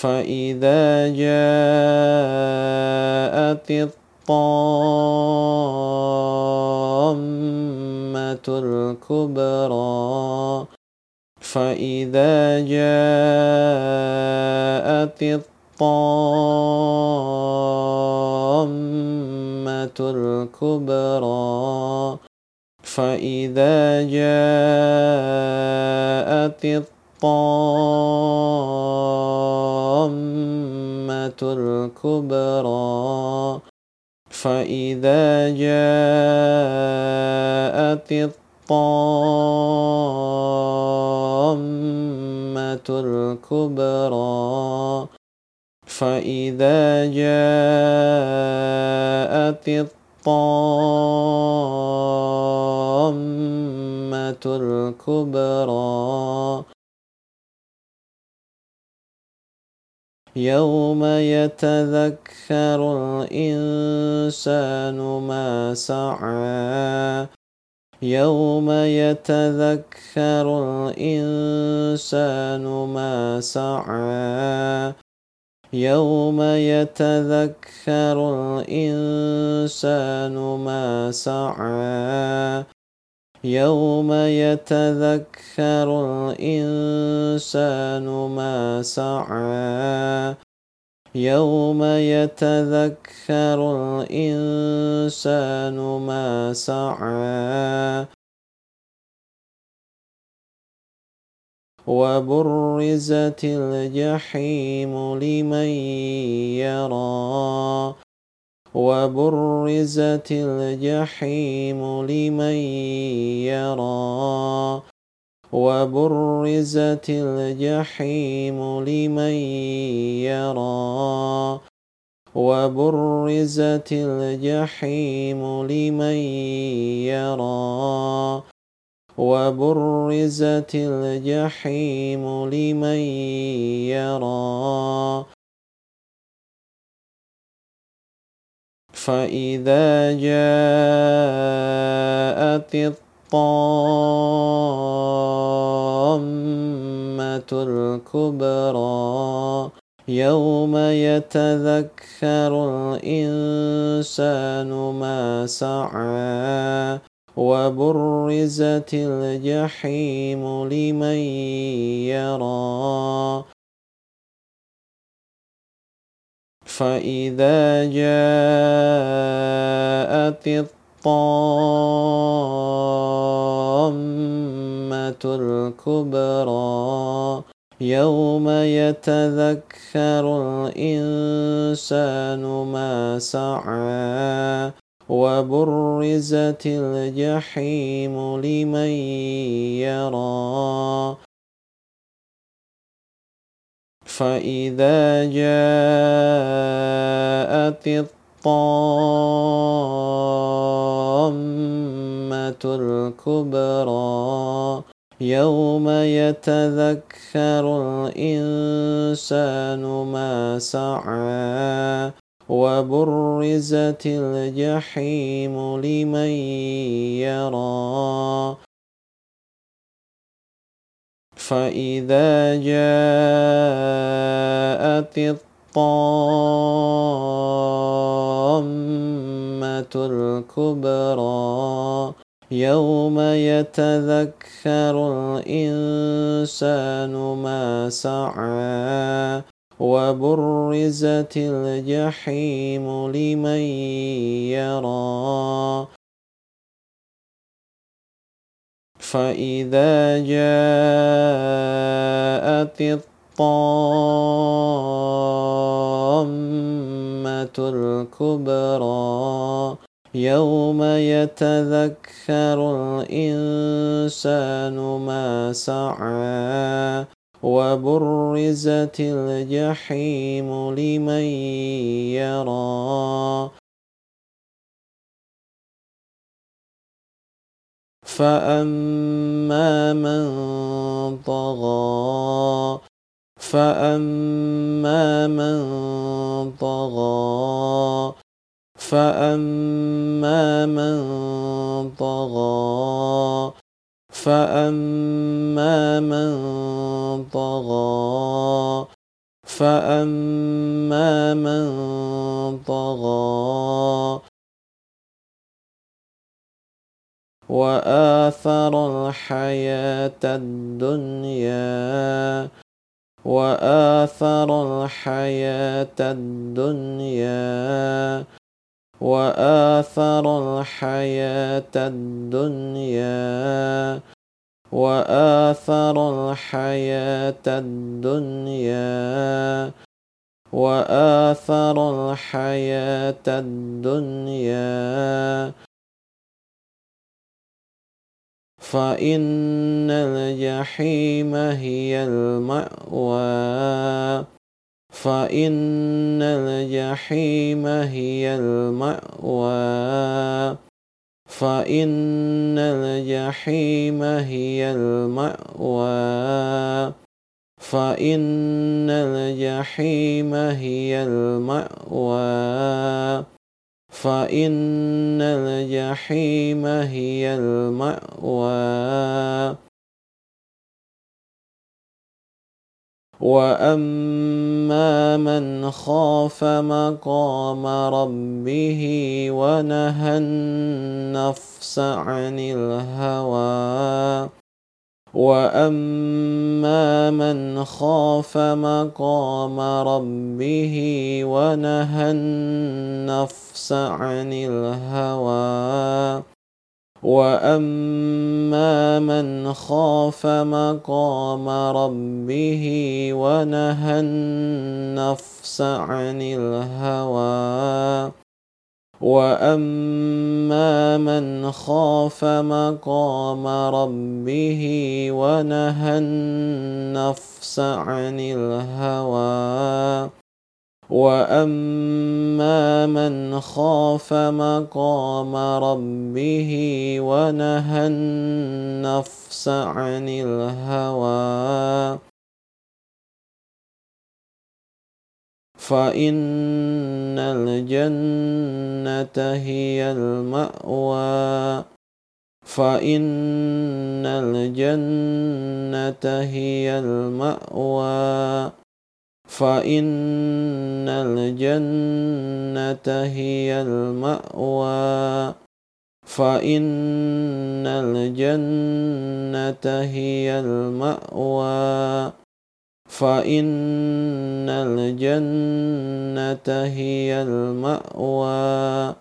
فإذا جاءت الطامة الكبرى فإذا جاءت الطامة الكبرى فإذا جاءت الطامة الكبرى. فإذا جاءت الطامة الكبرى فإذا جاءت الطامة الكبرى يوم يتذكر الإنسان ما سعى يوم يتذكر الإنسان ما سعى يوم يتذكر الإنسان ما سعى. يوم يتذكر الإنسان ما سعى يوم يتذكر الإنسان ما سعى. وبرزت الجحيم لمن يرى. وبرزت الجحيم لمن يرى. وبرزت الجحيم لمن يرى. وبرزت الجحيم لمن يرى. وبرزت الجحيم لمن يرى. فإذا جاءت الطامة الكبرى يوم يتذكر الإنسان ما سعى وبرزت الجحيم لمن يرى فإذا جاءت الطامة الكبرى يوم يتذكر الإنسان ما سعى وبرزت الجحيم لمن يرى فإذا جاءت الطامة الكبرى يوم يتذكر الإنسان ما سعى وبرزت الجحيم لمن يرى فإذا جاءت الطامة الكبرى يوم يتذكر الإنسان ما سعى وبرزت الجحيم لمن يرى فإذا جاءت الطامة الكبرى يوم يتذكر الإنسان ما سعى وبرزت الجحيم لمن يرى فأما من طغى فأما من طغى فأما من طغى فأما من طغى فأما من طغى وآثر الحياة الدنيا وآثر الحياة الدنيا وآثر الحياة الدنيا وآثر الحياة الدنيا وآثر الحياة الدنيا. فإن الجحيم هي المأوى. فإن الجحيم هي المأوى. فإن الجحيم هي المأوى. فإن الجحيم هي المأوى. فإن الجحيم هي المأوى. وأما من خاف مقام ربه ونهى النفس عن الهوى. واما من خاف مقام ربه ونهى النفس عن الهوى واما من خاف مقام ربه ونهى النفس عن الهوى واما من خاف مقام ربه ونهى النفس عن الهوى واما من خاف مقام ربه ونهى النفس عن الهوى فإن الجنة هي المأوى. فإن الجنة هي المأوى. فإن الجنة هي المأوى. فإن الجنة هي المأوى. فإن الجنة هي المأوى.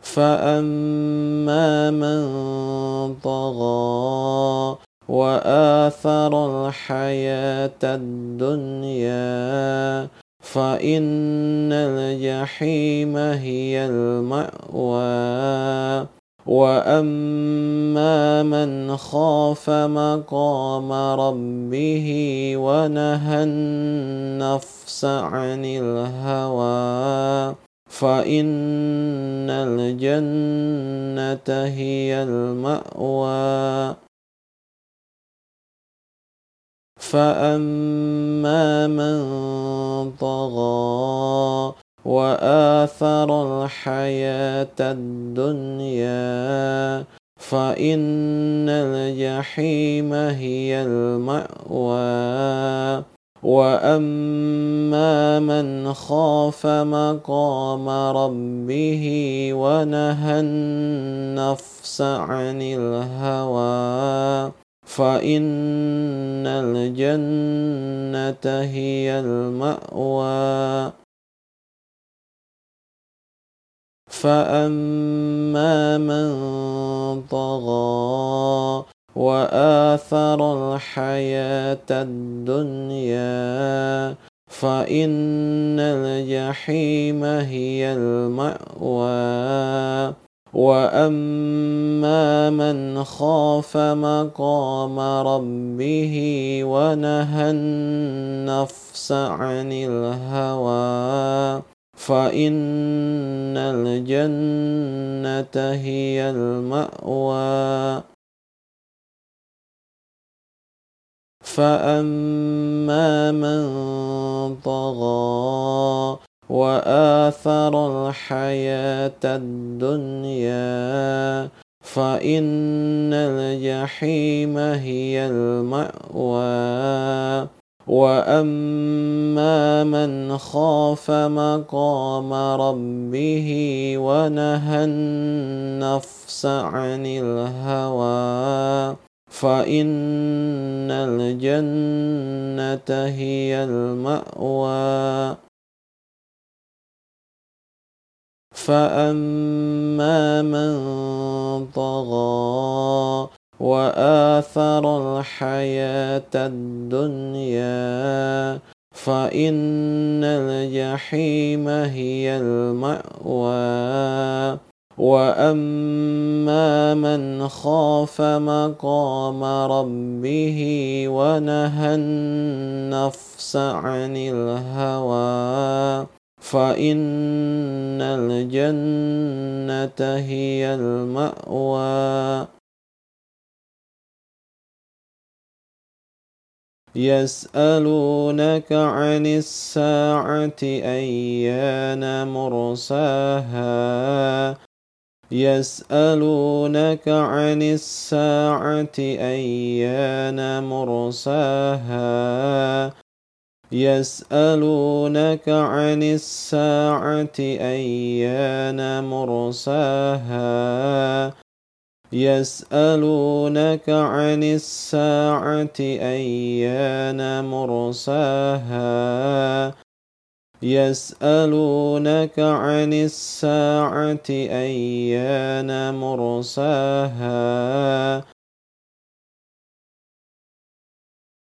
فأما من طغى وآثر الحياة الدنيا فإن الجحيم هي المأوى. وأما من خاف مقام ربه ونهى النفس عن الهوى فإن الجنة هي المأوى فأما من طغى وآثر الحياة الدنيا فإن الجحيم هي المأوى. وأما من خاف مقام ربه ونهى النفس عن الهوى فإن الجنة هي المأوى. فأما من طغى وآثر الحياة الدنيا فإن الجحيم هي المأوى واما من خاف مقام ربه ونهى النفس عن الهوى فإن الجنة هي المأوى. فأما من طغى وآثر الحياة الدنيا فإن الجحيم هي المأوى. واما من خاف مقام ربه ونهى النفس عن الهوى فان الجنه هي الماوى فاما من طغى وآثر الحياة الدنيا فإن الجحيم هي المأوى. وأما من خاف مقام ربه ونهى النفس عن الهوى فإن الجنة هي المأوى. يسألونك عن الساعة أيان مرساها؟ يسألونك عن الساعة أيان مرساها؟ يسألونك عن الساعة أيان مرساها؟ يسألونك عن الساعة أيان مرساها. يسألونك عن الساعة أيان مرساها.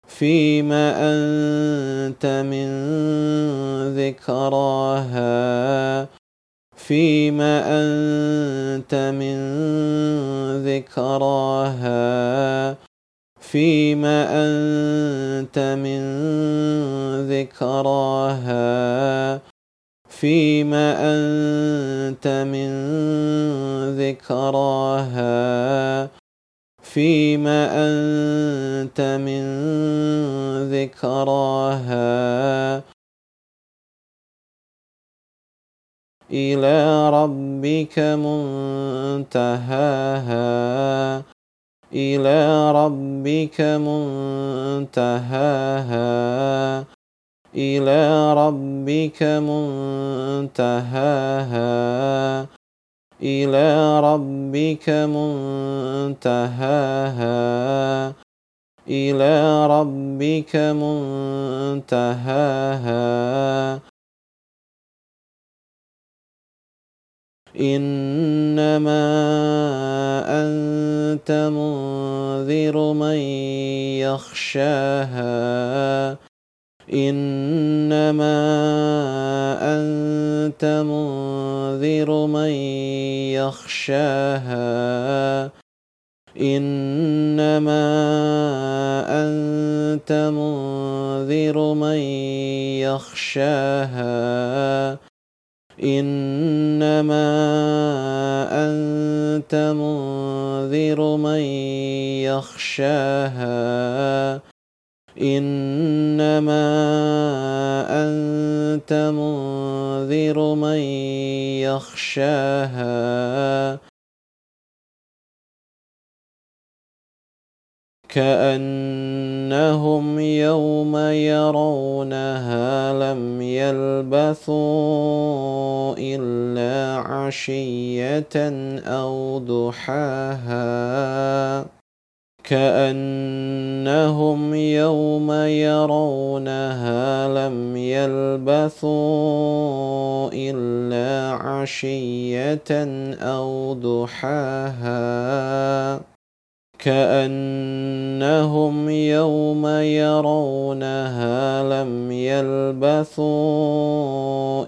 فيما أنت من ذكراها. فيما أنت من ذكراها فيما أنت من ذكراها فيما أنت من ذكراها فيما أنت من ذكراها. إلى ربك منتهاها. إلى ربك منتهاها. إلى ربك منتهاها. إلى ربك منتهاها. إلى ربك منتهاها. إنما أنت منذر من يخشاها. إنما أنت منذر من يخشاها. إنما أنت منذر من يخشاها. إنما أنت منذر من يخشاها. إنما أنت منذر من يخشاها. كأنهم يوم يرونها لم يلبثوا إلا عشية أو ضحاها. كأنهم يوم يرونها لم يلبثوا إلا عشية أو ضحاها. كأنهم يوم يرونها لم يلبثوا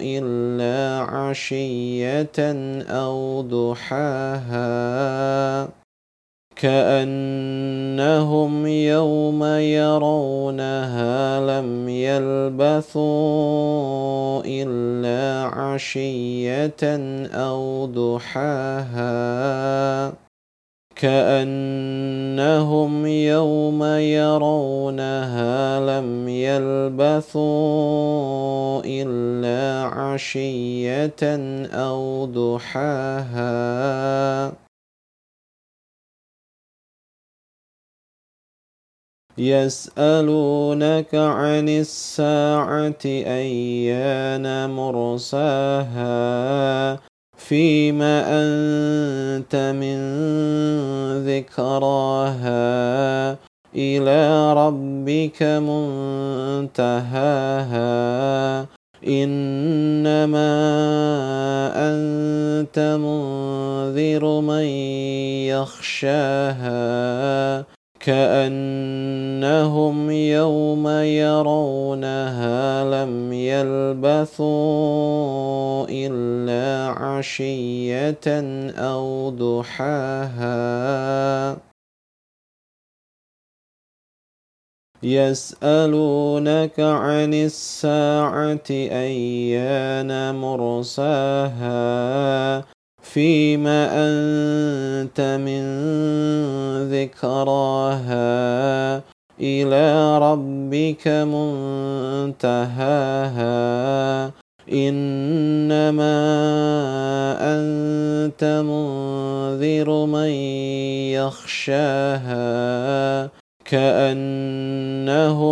إلا عشية أو ضحاها. كأنهم يوم يرونها لم يلبثوا إلا عشية أو ضحاها. كأنهم يوم يرونها لم يلبثوا إلا عشية أو ضحاها. يسألونك عن الساعة أيان مرساها. فيما أنت من ذكراها إلى ربك منتهاها. إنما أنت منذر من يخشاها. كأنهم يوم يرونها لم يلبثوا إلا عشية أو ضحاها. يسألونك عن الساعة أيان مرساها. فيما أنت من ذكراها إلى ربك منتهاها. إنما أنت منذر من يخشاها كأنهم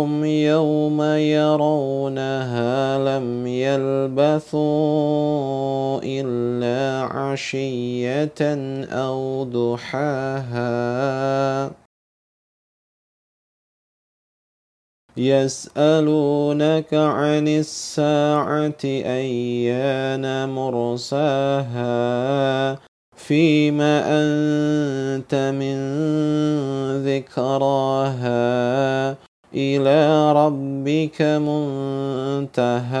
عشية أو ضحاها يسألونك عن الساعة أيان مرساها فيما أنت من ذكراها إلى ربك منتهاها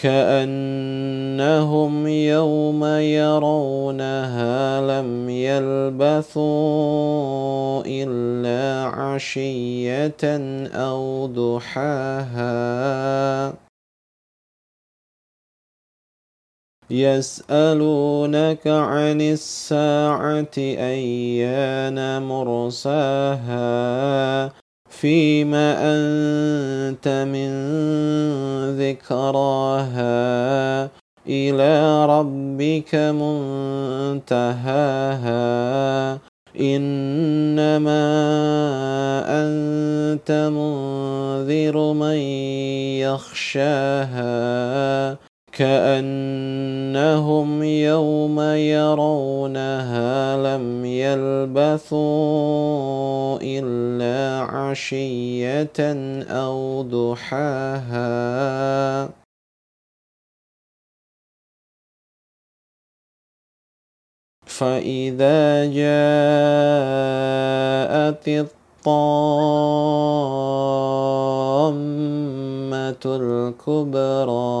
كأنهم يوم يرونها لم يلبثوا إلا عشية أو ضحاها. يسألونك عن الساعة أيان مرساها. فيما أنت من ذكراها إلى ربك منتهاها. إنما أنت منذر من يخشاها. كأنهم يوم يرونها لم يلبثوا إلا عشية أو ضحاها. فإذا جاءت الطامة الكبرى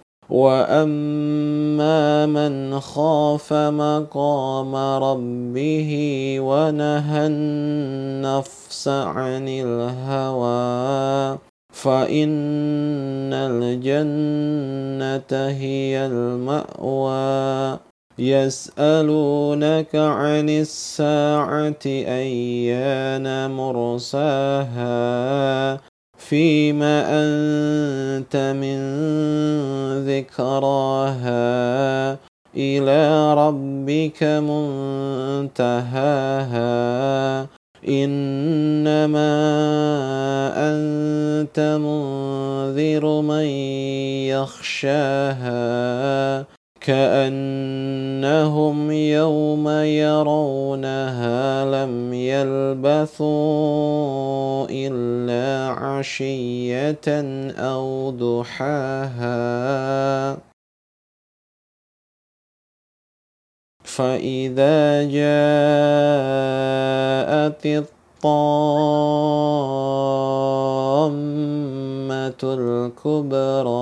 واما من خاف مقام ربه ونهى النفس عن الهوى فان الجنه هي الماوى يسالونك عن الساعة ايان مرساها فيم أنت من ذكراها إلى ربك منتهاها. إنما أنت منذر من يخشاها. كأنهم يوم يرونها لم يلبثوا إلا عشية أو ضحاها. فإذا جاءت الطامة الكبرى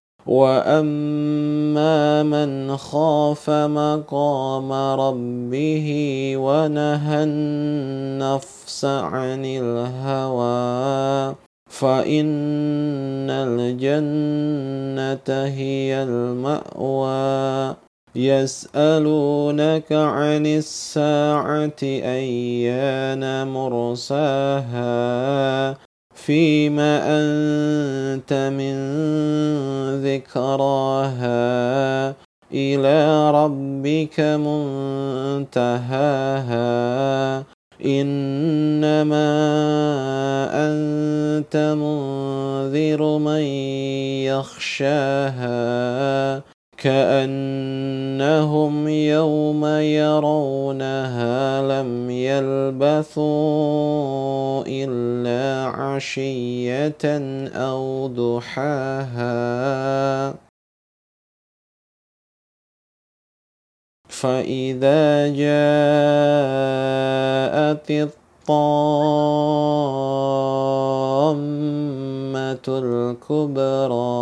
واما من خاف مقام ربه ونهى النفس عن الهوى فان الجنه هي الماوى يسالونك عن الساعة ايان مرساها فيم أنت من ذكراها إلى ربك منتهاها إنما أنت منذر من يخشاها كأنهم يوم يرونها لم يلبثوا إلا عشية أو ضحاها. فإذا جاءت الطامة الكبرى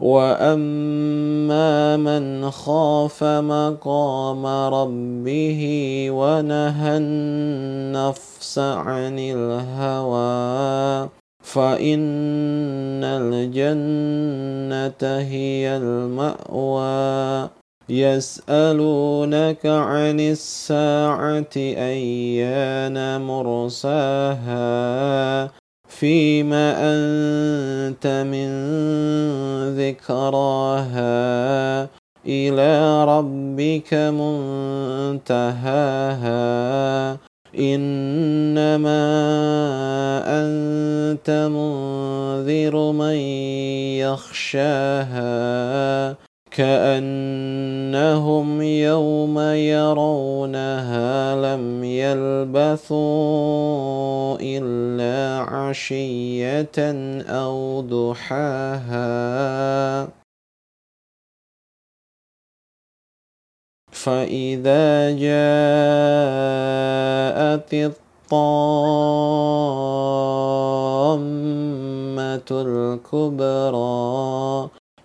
واما من خاف مقام ربه ونهى النفس عن الهوى فان الجنه هي الماوى يسالونك عن الساعة ايان مرساها فيم أنت من ذكراها إلى ربك منتهاها. إنما أنت منذر من يخشاها. كأنهم يوم يرونها لم يلبثوا إلا عشية أو ضحاها. فإذا جاءت الطامة الكبرى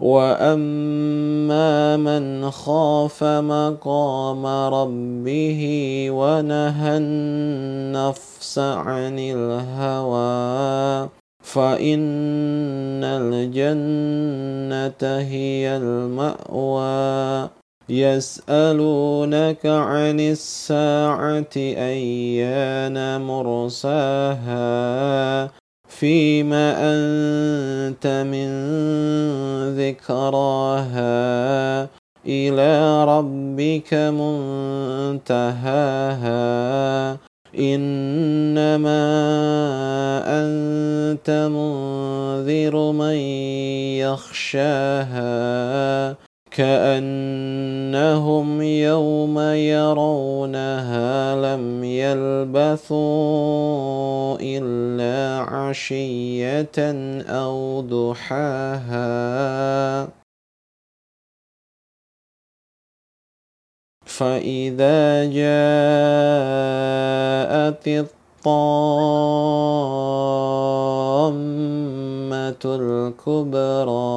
واما من خاف مقام ربه ونهى النفس عن الهوى فان الجنه هي الماوى يسالونك عن الساعة ايان مرساها فيما أنت من ذكراها إلى ربك منتهاها. إنما أنت منذر من يخشاها. كأنهم يوم يرونها لم يلبثوا إلا عشية أو ضحاها. فإذا جاءت الطامة الكبرى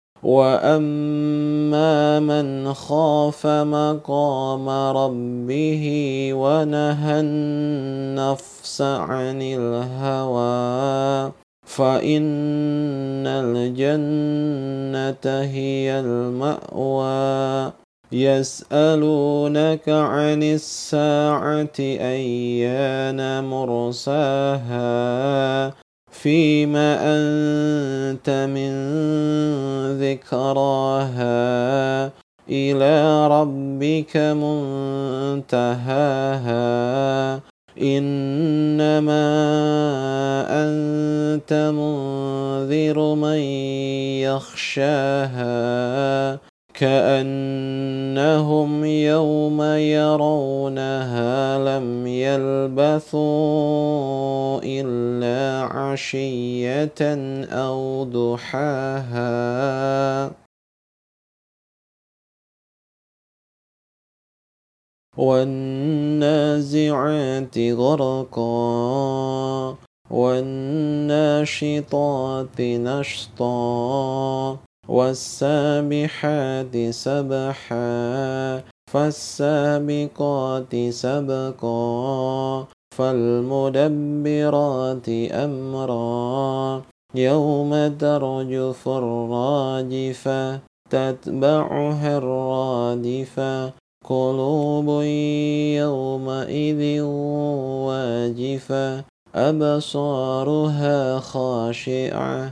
واما من خاف مقام ربه ونهى النفس عن الهوى فان الجنه هي الماوى يسالونك عن الساعة ايان مرساها فيما أنت من ذكراها إلى ربك منتهاها. إنما أنت منذر من يخشاها. كأنهم يوم يرونها لم يلبثوا إلا عشية أو ضحاها. والنازعات غرقا والناشطات نشطا. والسابحات سبحا فالسابقات سبقا فالمدبرات أمرا. يوم ترجف الراجفة تتبعها الرادفة قلوب يومئذ واجفة أبصارها خاشعة.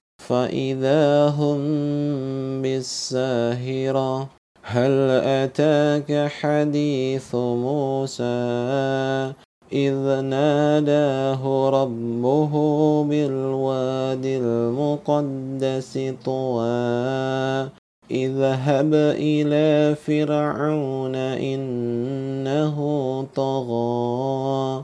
فإذا هم بالساهرة هل أتاك حديث موسى إذ ناداه ربه بالواد المقدس طوى اذهب إلى فرعون إنه طغى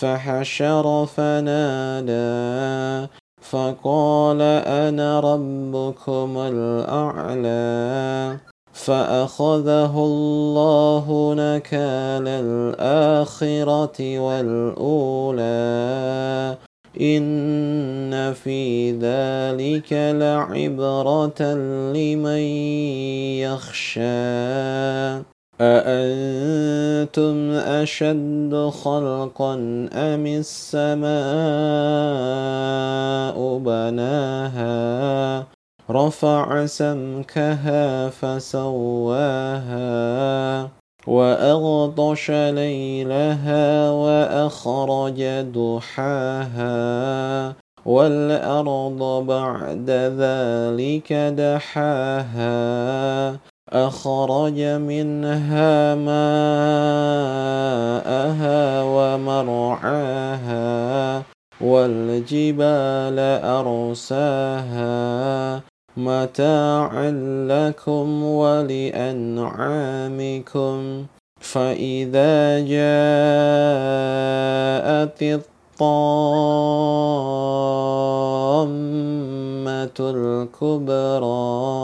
فحشر فنادى فقال أنا ربكم الأعلى فأخذه الله نكال الآخرة والأولى. إن في ذلك لعبرة لمن يخشى. أأنتم أشد خلقا أم السماء بناها رفع سمكها فسواها وأغطش ليلها وأخرج ضحاها والأرض بعد ذلك دحاها أخرج منها ماءها ومرعاها والجبال أرساها متاعا لكم ولأنعامكم فإذا جاءت الطامة الكبرى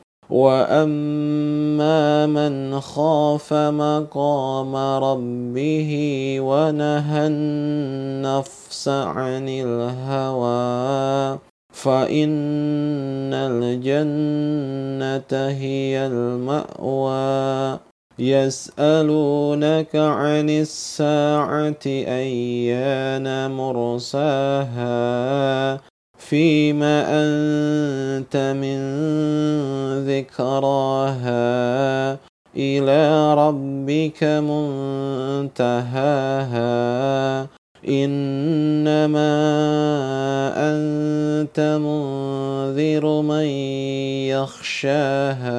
واما من خاف مقام ربه ونهى النفس عن الهوى فان الجنه هي الماوى يسالونك عن الساعة ايان مرساها فيما أنت من ذكراها إلى ربك منتهاها. إنما أنت منذر من يخشاها.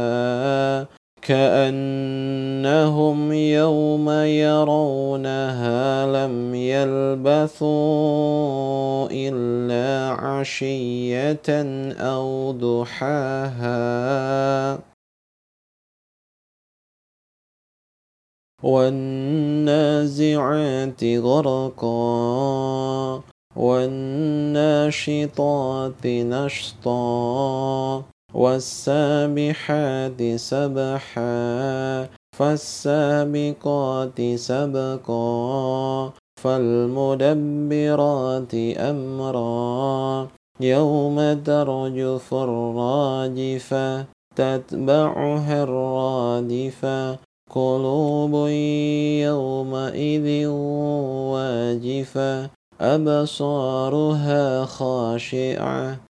كأنهم يوم يرونها لم يلبثوا إلا عشية أو ضحاها. والنازعات غرقا والناشطات نشطا. والسابحات سبحا فالسابقات سبقا فالمدبرات أمرا. يوم ترجف الراجفة تتبعها الرادفة قلوب يومئذ واجفة أبصارها خاشعة.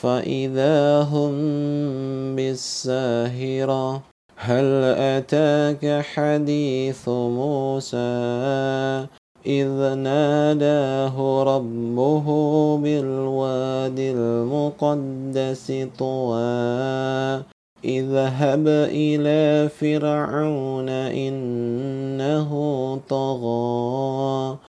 فإذا هم بالساهرة هل أتاك حديث موسى إذ ناداه ربه بالواد المقدس طوى اذهب إلى فرعون إنه طغى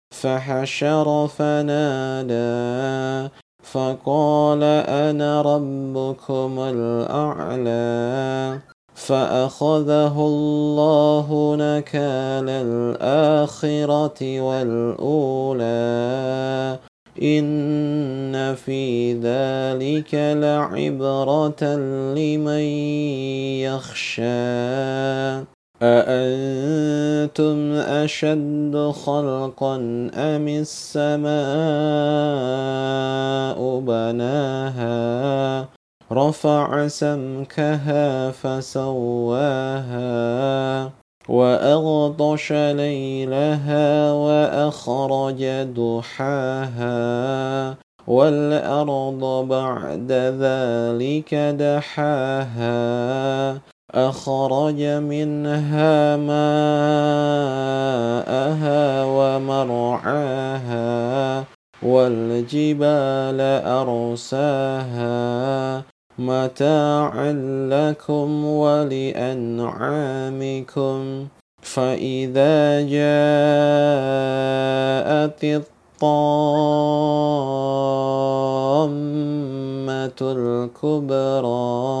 فحشر فنادى فقال أنا ربكم الأعلى فأخذه الله نكال الآخرة والأولى. إن في ذلك لعبرة لمن يخشى. أأنتم أشد خلقا أم السماء بناها؟ رفع سمكها فسواها وأغطش ليلها وأخرج ضحاها والأرض بعد ذلك دحاها أخرج منها ماءها ومرعاها والجبال أرساها متاعا لكم ولأنعامكم فإذا جاءت الطامة الكبرى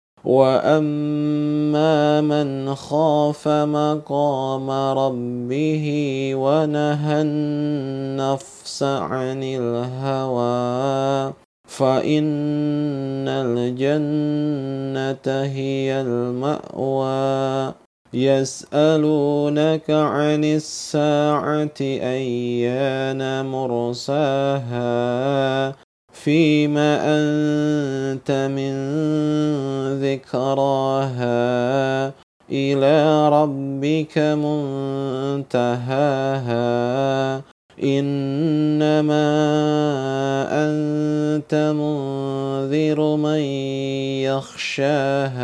واما من خاف مقام ربه ونهى النفس عن الهوى فان الجنه هي الماوى يسالونك عن الساعة ايان مرساها فيما أنت من ذكراها إلى ربك منتهاها. إنما أنت منذر من يخشاها.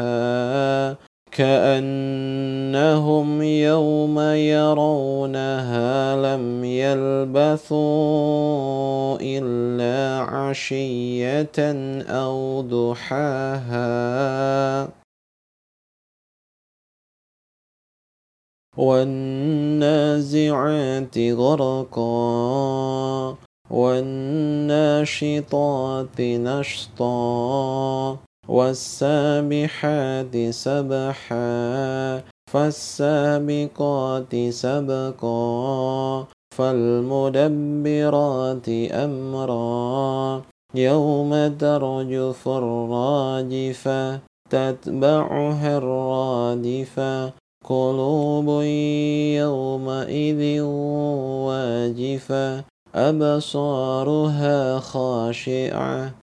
كأنهم يوم يرونها لم يلبثوا إلا عشية أو ضحاها. والنازعات غرقا والناشطات نشطا. والسابحات سبحا فالسابقات سبقا فالمدبرات أمرا. يوم ترجف الراجفة تتبعها الرادفة قلوب يومئذ واجفة أبصارها خاشعة.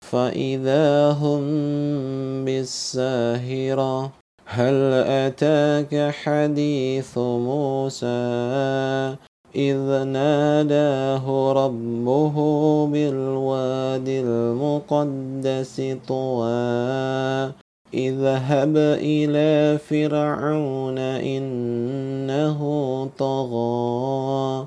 فإذا هم بالساهرة هل أتاك حديث موسى إذ ناداه ربه بالواد المقدس طوى اذهب إلى فرعون إنه طغى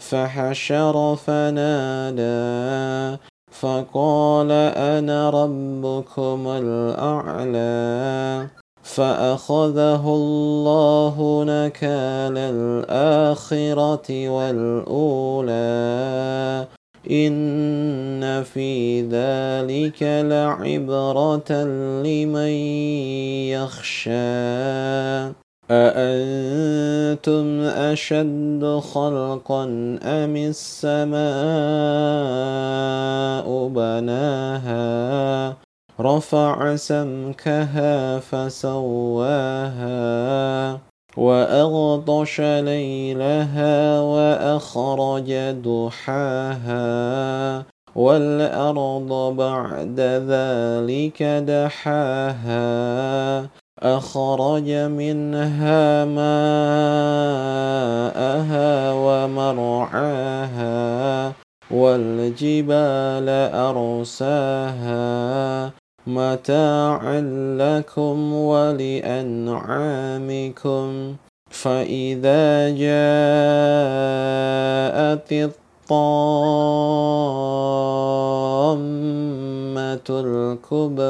فحشر فنادى فقال أنا ربكم الأعلى فأخذه الله نكال الآخرة والأولى. إن في ذلك لعبرة لمن يخشى. أأنتم أشد خلقا أم السماء بناها؟ رفع سمكها فسواها وأغطش ليلها وأخرج ضحاها والأرض بعد ذلك دحاها أخرج منها ماءها ومرعاها والجبال أرساها متاعا لكم ولأنعامكم فإذا جاءت الطامة الكبرى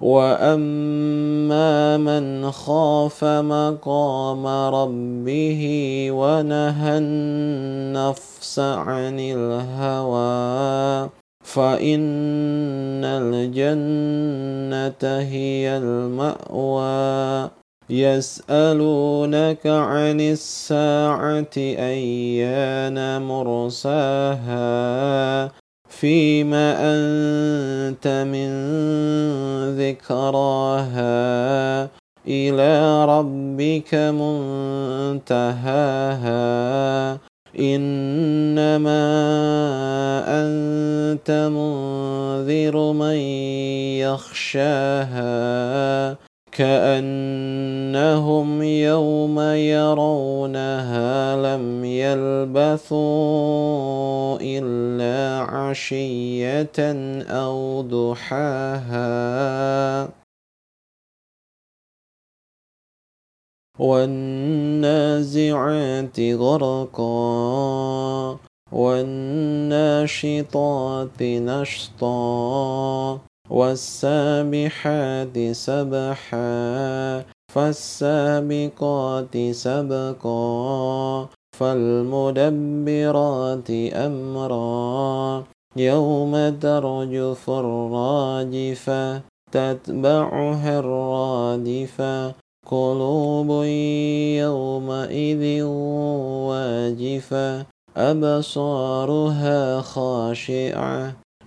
واما من خاف مقام ربه ونهى النفس عن الهوى فان الجنه هي الماوى يسالونك عن الساعة ايان مرساها فيم أنت من ذكراها إلى ربك منتهاها. إنما أنت منذر من يخشاها. كأنهم يوم يرونها لم يلبثوا إلا عشية أو ضحاها. والنازعات غرقا والناشطات نشطا. والسابحات سبحا فالسابقات سبقا فالمدبرات أمرا. يوم ترجف الراجفة تتبعها الرادفة قلوب يومئذ واجفة أبصارها خاشعة.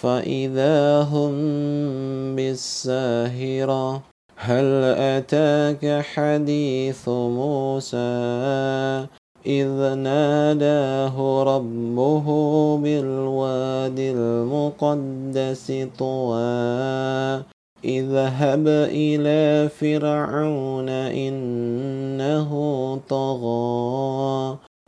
فإذا هم بالساهرة هل أتاك حديث موسى إذ ناداه ربه بالواد المقدس طوى اذهب إلى فرعون إنه طغى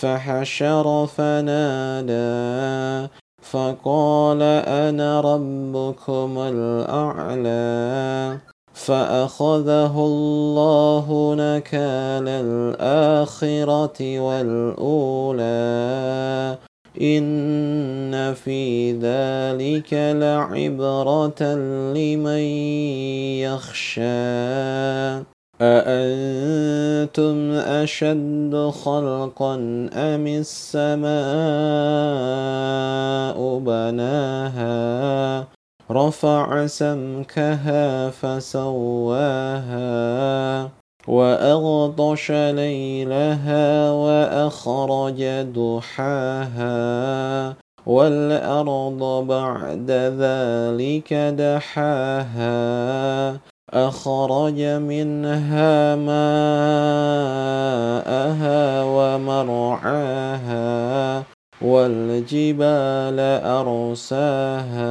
فحشر فنادى فقال أنا ربكم الأعلى فأخذه الله نكال الآخرة والأولى. إن في ذلك لعبرة لمن يخشى. أأنتم أشد خلقا أم السماء بناها؟ رفع سمكها فسواها وأغطش ليلها وأخرج ضحاها والأرض بعد ذلك دحاها أخرج منها ماءها ومرعاها والجبال أرساها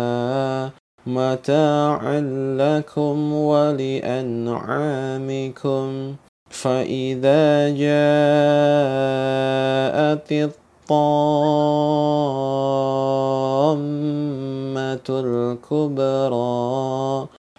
متاعا لكم ولأنعامكم فإذا جاءت الطامة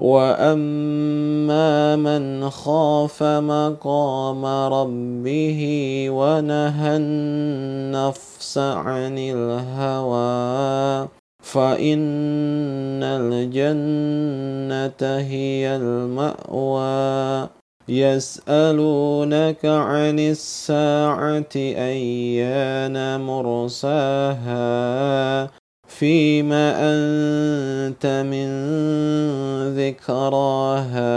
واما من خاف مقام ربه ونهى النفس عن الهوى فان الجنه هي الماوى يسالونك عن الساعة ايان مرساها فيما أنت من ذكراها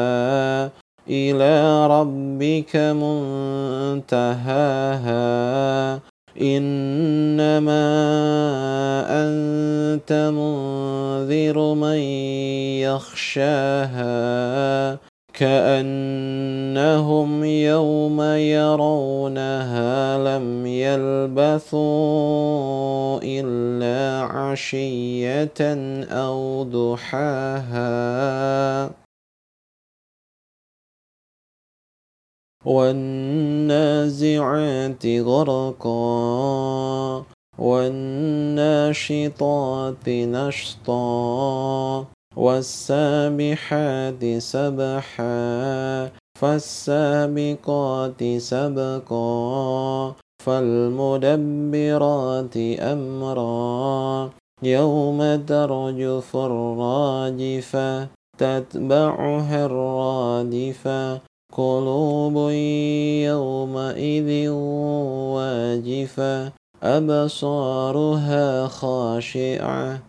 إلى ربك منتهاها. إنما أنت منذر من يخشاها. كأنهم يوم يرونها لم يلبثوا إلا عشية أو ضحاها. والنازعات غرقا والناشطات نشطا. والسابحات سبحا فالسابقات سبقا فالمدبرات أمرا. يوم ترجف الراجفة تتبعها الرادفة قلوب يومئذ واجفة أبصارها خاشعة.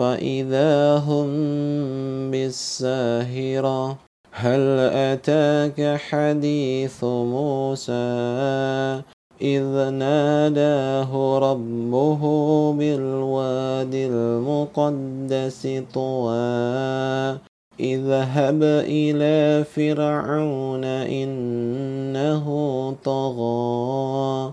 فإذا هم بالساهرة هل أتاك حديث موسى إذ ناداه ربه بالواد المقدس طوى اذهب إلى فرعون إنه طغى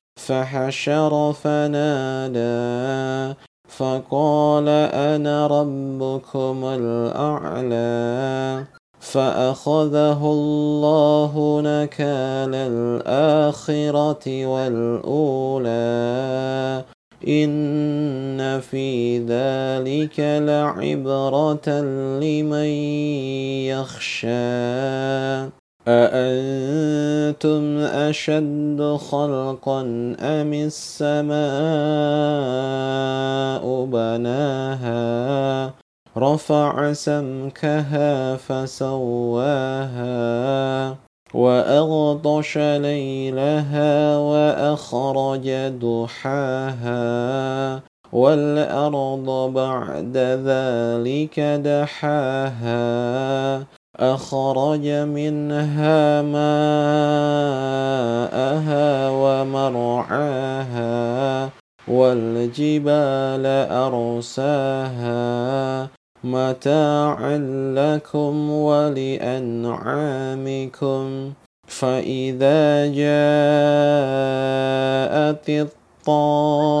فحشر فنادى فقال أنا ربكم الأعلى فأخذه الله نكال الآخرة والأولى. إن في ذلك لعبرة لمن يخشى. أأنتم أشد خلقا أم السماء بناها رفع سمكها فسواها وأغطش ليلها وأخرج ضحاها والأرض بعد ذلك دحاها أخرج منها ماءها ومرعاها والجبال أرساها متاعا لكم ولأنعامكم فإذا جاءت الطامة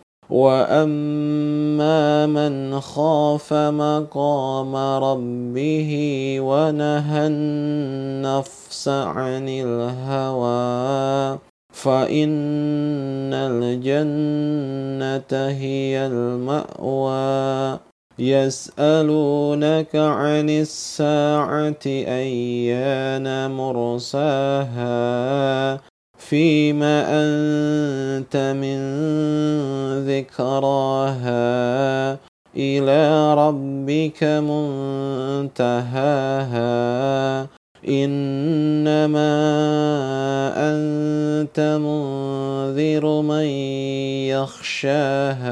واما من خاف مقام ربه ونهى النفس عن الهوى فان الجنه هي الماوى يسالونك عن الساعة ايان مرساها فيما أنت من ذكراها إلى ربك منتهاها. إنما أنت منذر من يخشاها.